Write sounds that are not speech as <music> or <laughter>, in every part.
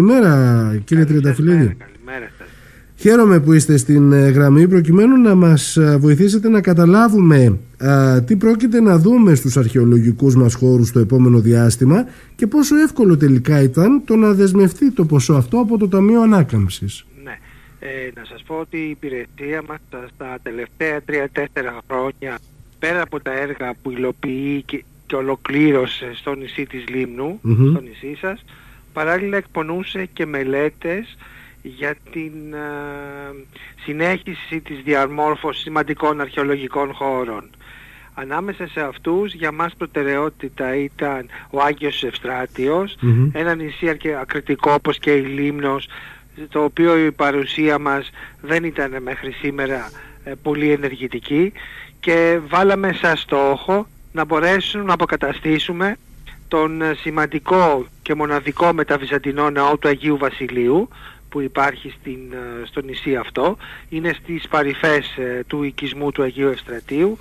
Καλημέρα κύριε Τριανταφυλλίδη. Καλημέρα σας. Χαίρομαι που είστε στην ε, γραμμή προκειμένου να μας ε, βοηθήσετε να καταλάβουμε α, τι πρόκειται να δούμε στους αρχαιολογικούς μας χώρους το επόμενο διάστημα και πόσο εύκολο τελικά ήταν το να δεσμευτεί το ποσό αυτό από το Ταμείο Ανάκαμψης. Ναι. Ε, να σας πω ότι η υπηρεσία μας στα- στα τελευταία 3-4 χρόνια πέρα από τα έργα που υλοποιεί και, και ολοκλήρωσε στο νησί της Λίμνου, Μμμ. στο νησί σας, παράλληλα εκπονούσε και μελέτες για την ε, συνέχιση της διαμόρφωσης σημαντικών αρχαιολογικών χώρων. Ανάμεσα σε αυτούς για μας προτεραιότητα ήταν ο Άγιος Ευστράτιος, Μμμ. ένα νησί αρκε- ακριτικό όπως και η Λίμνος, το οποίο η παρουσία μας δεν ήταν μέχρι σήμερα ε, πολύ ενεργητική και βάλαμε σαν στόχο να μπορέσουν να αποκαταστήσουμε τον ε, σημαντικό και μοναδικό μεταβυζαντινό ναό του Αγίου Βασιλείου που υπάρχει στην, ε, στο νησί αυτό. Είναι στις παρυφές ε, του οικισμού του Αγίου Ευστρατείου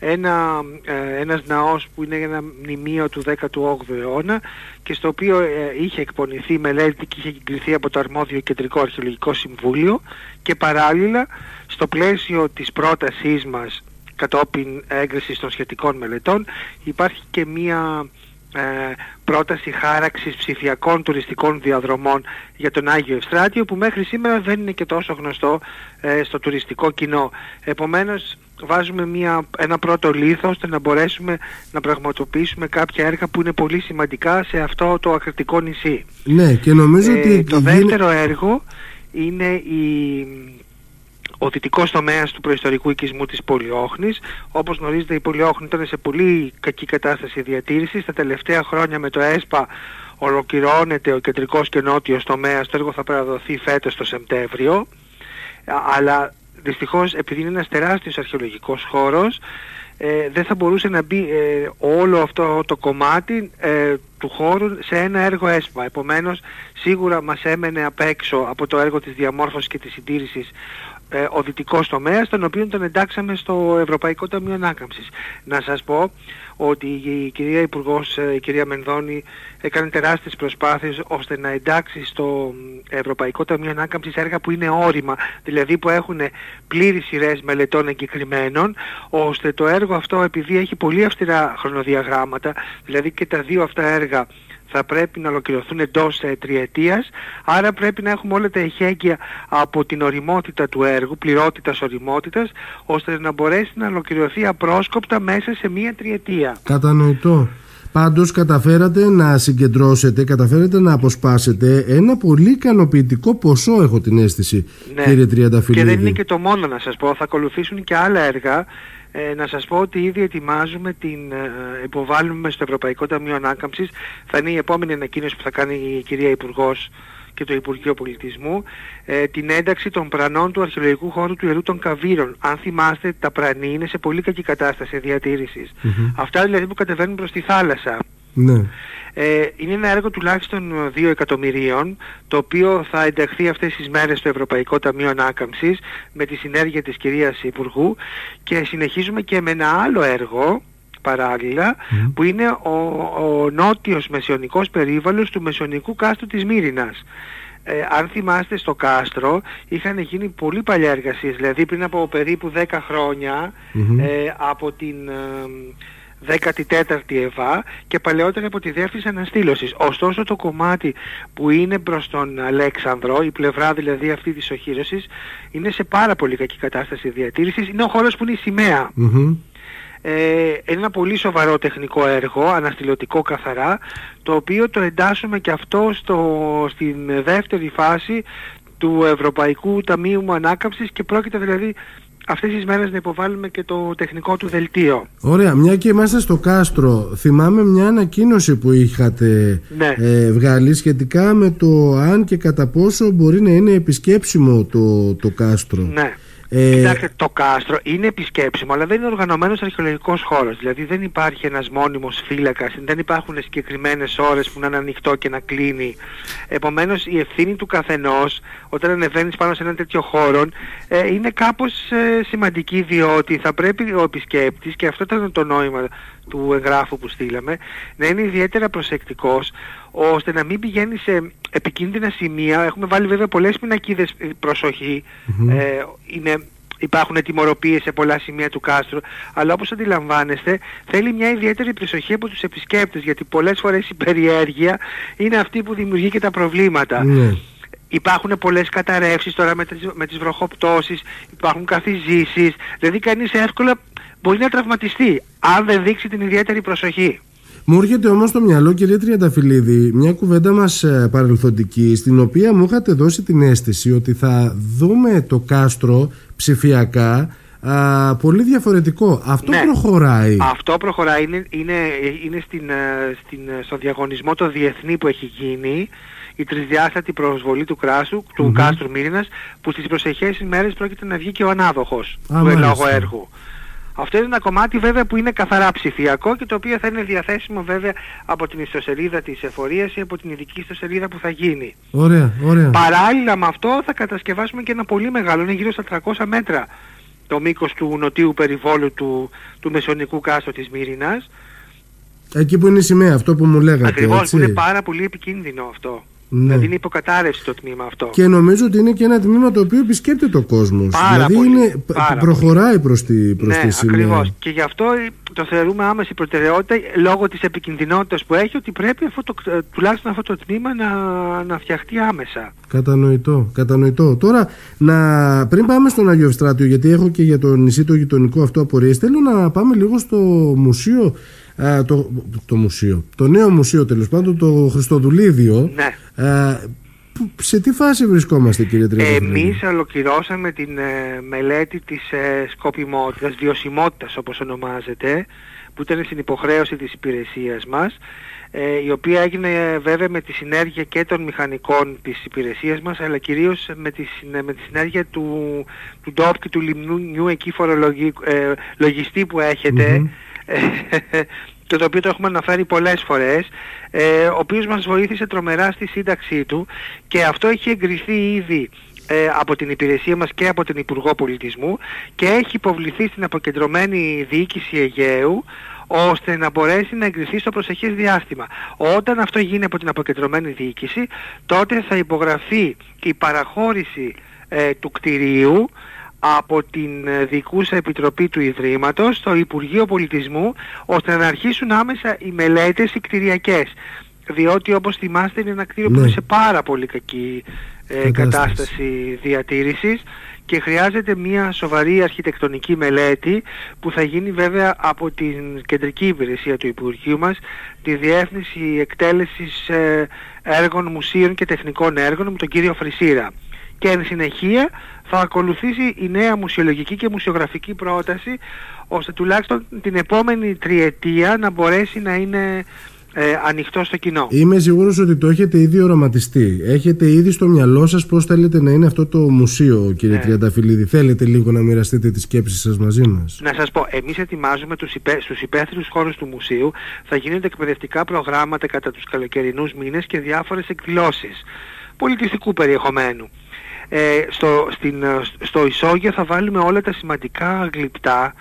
ένα, ε, ένας ναός που είναι ένα μνημείο του 18ου αιώνα και στο οποίο ε, είχε εκπονηθεί μελέτη και είχε εγκριθεί από το αρμόδιο Κεντρικό Αρχαιολογικό Συμβούλιο και παράλληλα στο πλαίσιο της πρότασής μας κατόπιν έγκρισης των σχετικών μελετών υπάρχει και μία ε, πρόταση χάραξης ψηφιακών τουριστικών διαδρομών για τον Άγιο Ευστράτιο που μέχρι σήμερα δεν είναι και τόσο γνωστό ε, στο τουριστικό κοινό. Επομένως βάζουμε μια, ένα πρώτο λίθος ώστε να μπορέσουμε να πραγματοποιήσουμε κάποια έργα που είναι πολύ σημαντικά σε αυτό το ακριτικό νησί. Ναι και νομίζω Ε, ότι το γίνε- δεύτερο έργο είναι η, ο δυτικός τομέας του προϊστορικού οικισμού της Πολυόχνης. Όπως γνωρίζετε η Πολυόχνη ήταν σε πολύ κακή κατάσταση διατήρησης. Τα τελευταία χρόνια με το ΕΣΠΑ ολοκληρώνεται ο κεντρικός και νότιος τομέας. Το έργο θα παραδοθεί φέτος το Σεπτέμβριο. Α- Αλλά δυστυχώς επειδή είναι ένας τεράστιος αρχαιολογικός χώρος ε, δεν θα μπορούσε να μπει ε, όλο αυτό το κομμάτι ε, του χώρου σε ένα έργο ΕΣΠΑ. Επομένως, σίγουρα μας έμενε απ' έξω από το έργο της διαμόρφωσης και της συντήρησης ε, ο δυτικός τομέας, τον οποίο τον εντάξαμε στο Ευρωπαϊκό Ταμείο Ανάκαμψης. Να σας πω ότι η κυρία Υπουργός, ε, η κυρία Μενδώνη, έκανε τεράστιες προσπάθειες ώστε να εντάξει στο Ευρωπαϊκό Ταμείο Ανάκαμψης έργα που είναι όρημα, δηλαδή που έχουν πλήρη σειρές μελετών εγκεκριμένων, ώστε το έργο αυτό επειδή έχει πολύ αυστηρά χρονοδιαγράμματα, δηλαδή και τα δύο αυτά έργα θα πρέπει να ολοκληρωθούν εντός ε, τριετίας, άρα πρέπει να έχουμε όλα τα εχέγγυα από την οριμότητα του έργου, πληρότητας οριμότητας, ώστε να μπορέσει να ολοκληρωθεί απρόσκοπτα μέσα σε μία τριετία. Κατανοητό. Πάντως καταφέρατε να συγκεντρώσετε, καταφέρατε να αποσπάσετε ένα πολύ ικανοποιητικό ποσό έχω την αίσθηση κύριε Τριανταφυλλίδη. Ναι. Και δεν είναι και το μόνο να σας πω, θα ακολουθήσουν και άλλα έργα. Ε, να σας πω ότι ήδη ετοιμάζουμε την, ε, υποβάλλουμε στο Ευρωπαϊκό Ταμείο Ανάκαμψης, θα είναι η επόμενη ανακοίνωση που θα κάνει η κυρία Υπουργός και το Υπουργείο Πολιτισμού, ε, την ένταξη των πρανών του αρχαιολογικού χώρου του Ιερού των Καβύρων. Αν θυμάστε, τα πρανή είναι σε πολύ κακή κατάσταση διατήρησης. Μμμ. Αυτά δηλαδή που κατεβαίνουν προς τη θάλασσα. Ναι. Ε, είναι ένα έργο τουλάχιστον 2 εκατομμυρίων το οποίο θα ενταχθεί αυτές τις μέρες στο Ευρωπαϊκό Ταμείο Ανάκαμψης με τη συνέργεια της κυρίας Υπουργού και συνεχίζουμε και με ένα άλλο έργο παράλληλα Μμ. που είναι ο, ο νότιος μεσαιωνικός περίβαλος του μεσαιωνικού κάστρου της Μύρινας. Ε, αν θυμάστε στο κάστρο είχαν γίνει πολύ παλιά εργασίες, δηλαδή πριν από περίπου 10 χρόνια Μμμ. ε, από την ε, 14η Εβά και παλαιότερα από τη δεύτερη αναστήλωσης. Ωστόσο το κομμάτι που είναι προς τον Αλέξανδρο, η πλευρά δηλαδή αυτή της οχύρωσης, είναι σε πάρα πολύ κακή κατάσταση διατήρησης. Είναι ο χώρος που είναι η σημαία. Μμμ. Ε, είναι ένα πολύ σοβαρό τεχνικό έργο, αναστηλωτικό καθαρά, το οποίο το εντάσσουμε και αυτό στο, στην δεύτερη φάση του Ευρωπαϊκού Ταμείου Ανάκαμψης και πρόκειται δηλαδή αυτές τις μέρες να υποβάλουμε και το τεχνικό του δελτίο. Ωραία, μια και είμαστε στο κάστρο, θυμάμαι μια ανακοίνωση που είχατε Ναι. ε, βγάλει σχετικά με το αν και κατά πόσο μπορεί να είναι επισκέψιμο το, το κάστρο. Ναι. Ε, Κοιτάξτε, το κάστρο είναι επισκέψιμο, αλλά δεν είναι οργανωμένος αρχαιολογικός χώρος. Δηλαδή δεν υπάρχει ένας μόνιμος φύλακας, δεν υπάρχουν συγκεκριμένες ώρες που να είναι ανοιχτό και να κλείνει. Επομένως η ευθύνη του καθενός όταν ανεβαίνεις πάνω σε ένα τέτοιο χώρο ε, είναι κάπως ε, σημαντική διότι θα πρέπει ο επισκέπτης, και αυτό ήταν το νόημα του εγγράφου που στείλαμε, να είναι ιδιαίτερα προσεκτικός ώστε να μην πηγαίνει σε επικίνδυνα σημεία. Έχουμε βάλει βέβαια πολλές πινακίδες προσοχή. Ε, είναι υπάρχουν τιμωροποίησεις σε πολλά σημεία του κάστρου, αλλά όπως αντιλαμβάνεστε θέλει μια ιδιαίτερη προσοχή από τους επισκέπτες, γιατί πολλές φορές η περιέργεια είναι αυτή που δημιουργεί και τα προβλήματα. Ναι. Υπάρχουν πολλές καταρρεύσεις τώρα με τις, με τις βροχοπτώσεις, υπάρχουν καθιζήσεις, δηλαδή κανείς εύκολα μπορεί να τραυματιστεί αν δεν δείξει την ιδιαίτερη προσοχή. Μου έρχεται όμως στο μυαλό, κυρία Τριανταφυλλίδη, μια κουβέντα μας ε, παρελθοντική, στην οποία μου είχατε δώσει την αίσθηση ότι θα δούμε το κάστρο ψηφιακά α, πολύ διαφορετικό. Αυτό Ναι. προχωράει. Αυτό προχωράει, είναι, είναι, είναι στην, ε, στην, ε, στο διαγωνισμό το διεθνή που έχει γίνει, η τρισδιάστατη προσβολή του, κράσου, του Μμμ. κάστρου Μύρινας, που στις προσεχές ημέρες πρόκειται να βγει και ο ανάδοχος Α, του εν λόγω μάλιστα. έργου. Αυτό είναι ένα κομμάτι βέβαια που είναι καθαρά ψηφιακό και το οποίο θα είναι διαθέσιμο βέβαια από την ιστοσελίδα της εφορίας ή από την ειδική ιστοσελίδα που θα γίνει. Ωραία, ωραία. Παράλληλα με αυτό θα κατασκευάσουμε και ένα πολύ μεγάλο, είναι γύρω στα 300 μέτρα το μήκος του νοτίου περιβόλου του, του μεσονικού κάστρου της Μύρινας. Εκεί που είναι η σημαία, αυτό που μου λέγατε. Ακριβώς, έτσι. που είναι πάρα πολύ επικίνδυνο αυτό. Ναι. Δηλαδή είναι υποκατάρρευση το τμήμα αυτό. Και νομίζω ότι είναι και ένα τμήμα το οποίο επισκέπτεται ο κόσμος. Πάρα Δηλαδή πολύ, είναι, πάρα προχωράει προς τη, προς ναι, τη σημαία. ακριβώς. Και γι' αυτό ε, το θεωρούμε άμεση προτεραιότητα λόγω της επικινδυνότητας που έχει ότι πρέπει αυτό το, ε, τουλάχιστον αυτό το τμήμα να, να φτιαχτεί άμεσα. Κατανοητό, κατανοητό. Τώρα, να, πριν πάμε στον Άγιο Ευστράτιο, γιατί έχω και για το νησί το γειτονικό αυτό απορίες, θέλω να πάμε λίγο στο μουσείο, α, το, το μουσείο, το νέο μουσείο τέλος πάντων, το Χριστοδουλίδιο. Ναι. Α, που- σε τι φάση βρισκόμαστε κύριε Τριανταφυλλίδη; Εμείς ολοκληρώσαμε την ε, μελέτη της ε, σκοπιμότητας, βιωσιμότητας όπως ονομάζεται, που ήταν στην υποχρέωση της υπηρεσίας μας, ε, η οποία έγινε ε, βέβαια με τη συνέργεια και των μηχανικών της υπηρεσίας μας, αλλά κυρίως με τη, συνε- με τη συνέργεια του, του ντόπ και του λιμνού εκεί φορολογικού, ε, λογιστή που έχετε, Μμμ. Ε, <laughs> και το οποίο το έχουμε αναφέρει πολλές φορές, ε, ο οποίος μας βοήθησε τρομερά στη σύνταξή του και αυτό έχει εγκριθεί ήδη ε, από την υπηρεσία μας και από την Υπουργό Πολιτισμού και έχει υποβληθεί στην αποκεντρωμένη διοίκηση Αιγαίου ώστε να μπορέσει να εγκριθεί στο προσεχές διάστημα. Όταν αυτό γίνει από την αποκεντρωμένη διοίκηση, τότε θα υπογραφεί η παραχώρηση ε, του κτηρίου από την ε, Δικούσα Επιτροπή του Ιδρύματος στο Υπουργείο Πολιτισμού ώστε να αρχίσουν άμεσα οι μελέτες οι κτηριακές. Διότι όπως θυμάστε είναι ένα κτίριο που Ναι. είναι σε πάρα πολύ κακή ε, Κατάσταση. κατάσταση διατήρησης και χρειάζεται μια σοβαρή αρχιτεκτονική μελέτη που θα γίνει βέβαια από την κεντρική υπηρεσία του Υπουργείου μας τη Διεύθυνση Εκτέλεσης ε, Έργων Μουσείων και Τεχνικών Έργων με τον κύριο Φρυσίρα. Και εν συνεχεία θα ακολουθήσει η νέα μουσιολογική και μουσιογραφική πρόταση ώστε τουλάχιστον την επόμενη τριετία να μπορέσει να είναι ε, ανοιχτό στο κοινό. Είμαι σίγουρος ότι το έχετε ήδη οραματιστεί. Έχετε ήδη στο μυαλό σας πώς θέλετε να είναι αυτό το μουσείο, κύριε Ναι. Τριανταφυλλίδη. Θέλετε λίγο να μοιραστείτε τις σκέψεις σας μαζί μας; Να σας πω, εμείς ετοιμάζουμε τους υπέ, στους υπαίθριους χώρους του μουσείου, θα γίνονται εκπαιδευτικά προγράμματα κατά τους καλοκαιρινούς μήνες και διάφορες εκδηλώσεις πολιτιστικού περιεχομένου. Ε, στο, στην, ε, στο ισόγειο θα βάλουμε όλα τα σημαντικά γλυπτά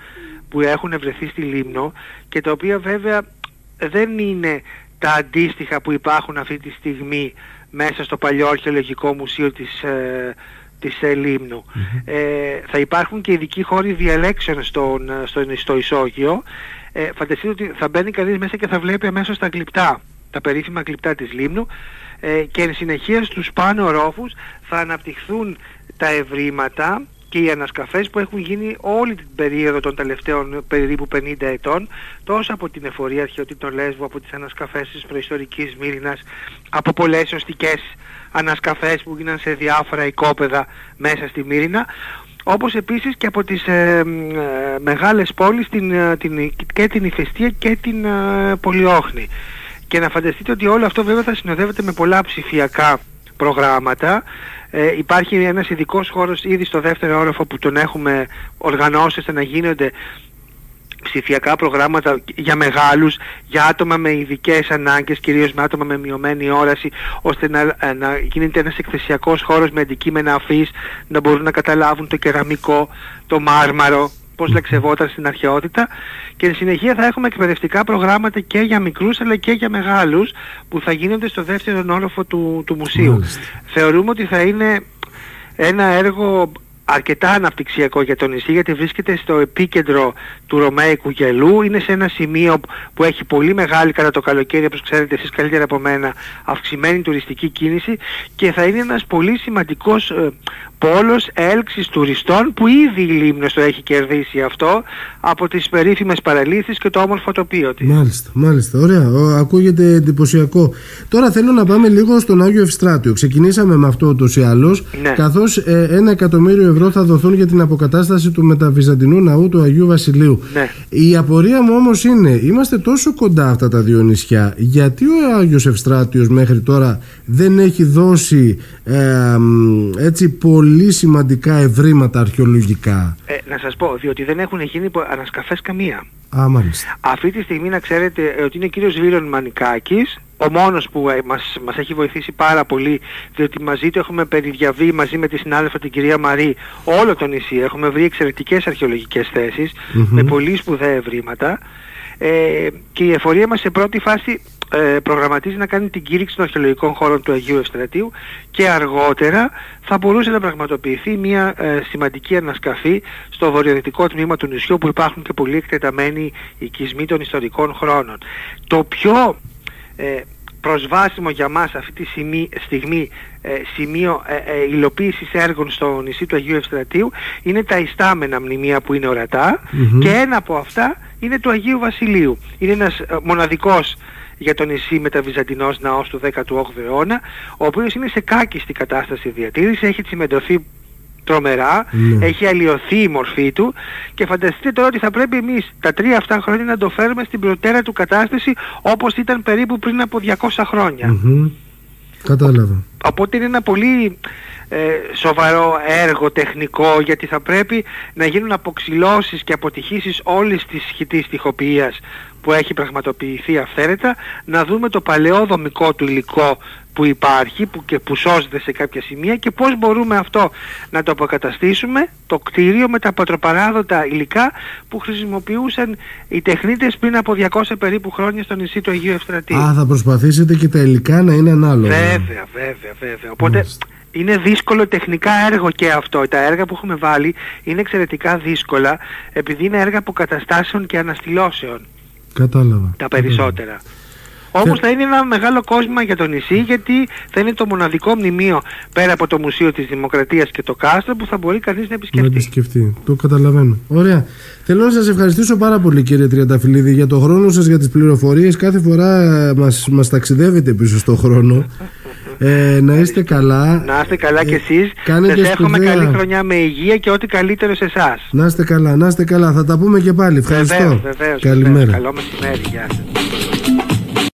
που έχουν βρεθεί στη Λίμνο και τα οποία βέβαια δεν είναι τα αντίστοιχα που υπάρχουν αυτή τη στιγμή μέσα στο παλιό αρχαιολογικό μουσείο της, ε, της ε, Λίμνου. Ε, θα υπάρχουν και ειδικοί χώροι διαλέξεων στον, ε, στο, στο ισόγειο. Ε, φανταστείτε ότι θα μπαίνει κανείς μέσα και θα βλέπει αμέσως τα γλυπτά, τα περίφημα γλυπτά της Λίμνου ε, και εν συνεχεία στους πάνω ρόφους θα αναπτυχθούν τα ευρήματα και οι ανασκαφές που έχουν γίνει όλη την περίοδο των τελευταίων περίπου 50 ετών τόσο από την εφορία αρχαιοτήτων Λέσβου, από τις ανασκαφές της προϊστορικής Μύρινας, από πολλές οστικές ανασκαφές που γίναν σε διάφορα οικόπεδα μέσα στη Μύρινα όπως επίσης και από τις ε, μ, ε, μεγάλες πόλεις την, ε, την, και την Ηφαιστία και την ε, Πολυόχνη. Και να φανταστείτε ότι όλο αυτό βέβαια θα συνοδεύεται με πολλά ψηφιακά προγράμματα. Ε, υπάρχει ένας ειδικός χώρος ήδη στο δεύτερο όροφο που τον έχουμε οργανώσει ώστε να γίνονται ψηφιακά προγράμματα για μεγάλους, για άτομα με ειδικές ανάγκες, κυρίως με άτομα με μειωμένη όραση, ώστε να, ε, να γίνεται ένας εκθεσιακός χώρος με αντικείμενα αφής, να μπορούν να καταλάβουν το κεραμικό, το μάρμαρο, πώς λεξευόταν στην αρχαιότητα και στη συνεχεία θα έχουμε εκπαιδευτικά προγράμματα και για μικρούς αλλά και για μεγάλους που θα γίνονται στο δεύτερο όροφο του, του μουσείου. Θεωρούμε ότι θα είναι ένα έργο αρκετά αναπτυξιακό για το νησί γιατί βρίσκεται στο επίκεντρο του Ρωμαϊκού γελού. Είναι σε ένα σημείο που έχει πολύ μεγάλη κατά το καλοκαίρι, όπως ξέρετε εσείς καλύτερα από μένα, αυξημένη τουριστική κίνηση και θα είναι ένας πολύ σημαντικός ε, πόλος έλξης τουριστών που ήδη η Λίμνος το έχει κερδίσει αυτό από τις περίφημες παραλήθεις και το όμορφο τοπίο της. Μάλιστα, μάλιστα. Ωραία, Ο, ακούγεται εντυπωσιακό. Τώρα θέλω να πάμε λίγο στον Άγιο Ευστράτιο. Ξεκινήσαμε με αυτό ούτως ή άλλως, Ναι. καθώς ε, ένα εκατομμύριο ευρώ θα δοθούν για την αποκατάσταση του μεταβυζαντινού ναού του Αγίου Βασιλείου. Ναι. Η απορία μου όμως είναι, είμαστε τόσο κοντά αυτά τα δύο νησιά, γιατί ο Άγιος Ευστράτιος μέχρι τώρα δεν έχει δώσει ε, μ, έτσι πολύ σημαντικά ευρήματα αρχαιολογικά; Ε, να σας πω, διότι δεν έχουν γίνει πο- ανασκαφές καμία. Α, μάλιστα. Αυτή τη στιγμή να ξέρετε ε, ότι είναι ο κύριος Βίρον Μανικάκης, ο μόνος που ε, μας, μας έχει βοηθήσει πάρα πολύ, διότι μαζί του έχουμε περιδιαβεί μαζί με τη συνάδελφα την κυρία Μαρή όλο το νησί. Έχουμε βρει εξαιρετικές αρχαιολογικές θέσεις Μμμ. με πολύ σπουδαία ευρήματα. Ε, και η εφορία μας σε πρώτη φάση ε, προγραμματίζει να κάνει την κήρυξη των αρχαιολογικών χώρων του Αγίου Ευστρατείου και αργότερα θα μπορούσε να πραγματοποιηθεί μια ε, σημαντική ανασκαφή στο βορειοδυτικό τμήμα του νησιού που υπάρχουν και πολύ εκτεταμένοι οικισμοί των ιστορικών χρόνων. Το πιο ε, προσβάσιμο για μας αυτή τη σημεί- στιγμή ε, σημείο ε, ε, υλοποίησης έργων στο νησί του Αγίου Ευστρατείου είναι τα ιστάμενα μνημεία που είναι ορατά Μμμ. και ένα από αυτά είναι του Αγίου Βασιλείου. Είναι ένας ε, μοναδικός για το νησί μεταβυζαντινός ναός του 18ου αιώνα, ο οποίος είναι σε κάκιστη κατάσταση διατήρησης, έχει τσιμεντωθεί τρομερά, Ναι. έχει αλλοιωθεί η μορφή του και φανταστείτε τώρα ότι θα πρέπει εμείς τα τρία αυτά χρόνια να το φέρουμε στην προτέρα του κατάσταση όπως ήταν περίπου πριν από 200 χρόνια. Μμμ. Κατάλαβα. Οπότε είναι ένα πολύ ε, σοβαρό έργο τεχνικό γιατί θα πρέπει να γίνουν αποξυλώσεις και αποτυχήσεις όλης της χιτής τοιχοποιίας που έχει πραγματοποιηθεί αυθαίρετα να δούμε το παλαιό δομικό του υλικό που υπάρχει που και που σώζεται σε κάποια σημεία και πώς μπορούμε αυτό να το αποκαταστήσουμε το κτίριο με τα πατροπαράδοτα υλικά που χρησιμοποιούσαν οι τεχνίτες πριν από 200 περίπου χρόνια στο νησί του Αγίου Ευστρατείου. Α, θα προσπαθήσετε και τα υλικά να είναι ανάλογα. Βέβαια, βέβαια, βέβαια. Οπότε Μάλιστα. Είναι δύσκολο τεχνικά έργο και αυτό. Τα έργα που έχουμε βάλει είναι εξαιρετικά δύσκολα επειδή είναι έργα αποκαταστάσεων και αναστηλώσεων Κατάλαβα. τα περισσότερα. Όμως Και- θα είναι ένα μεγάλο κόσμο για το νησί γιατί θα είναι το μοναδικό μνημείο πέρα από το Μουσείο της Δημοκρατίας και το Κάστρο που θα μπορεί κανείς να Να επισκεφτεί. επισκεφτεί. Το καταλαβαίνω. Ωραία. Θέλω να σας ευχαριστήσω πάρα πολύ κύριε Τριανταφυλλίδη για το χρόνο σας, για τις πληροφορίες. Κάθε φορά ε, μας, μας ταξιδεύετε πίσω στο χρόνο. Ε, να είστε καλά. Να είστε καλά κι Ε, εσείς. κάνετε Σας εύχομαι σπουδαία. καλή χρονιά με υγεία και ό,τι καλύτερο σε εσάς. Να είστε καλά, να είστε καλά. Θα τα πούμε και πάλι. Ευχαριστώ. Βεβαίως, βεβαίως, Καλημέρα. βεβαίως. Καλό μεσημέρι. Γεια σας.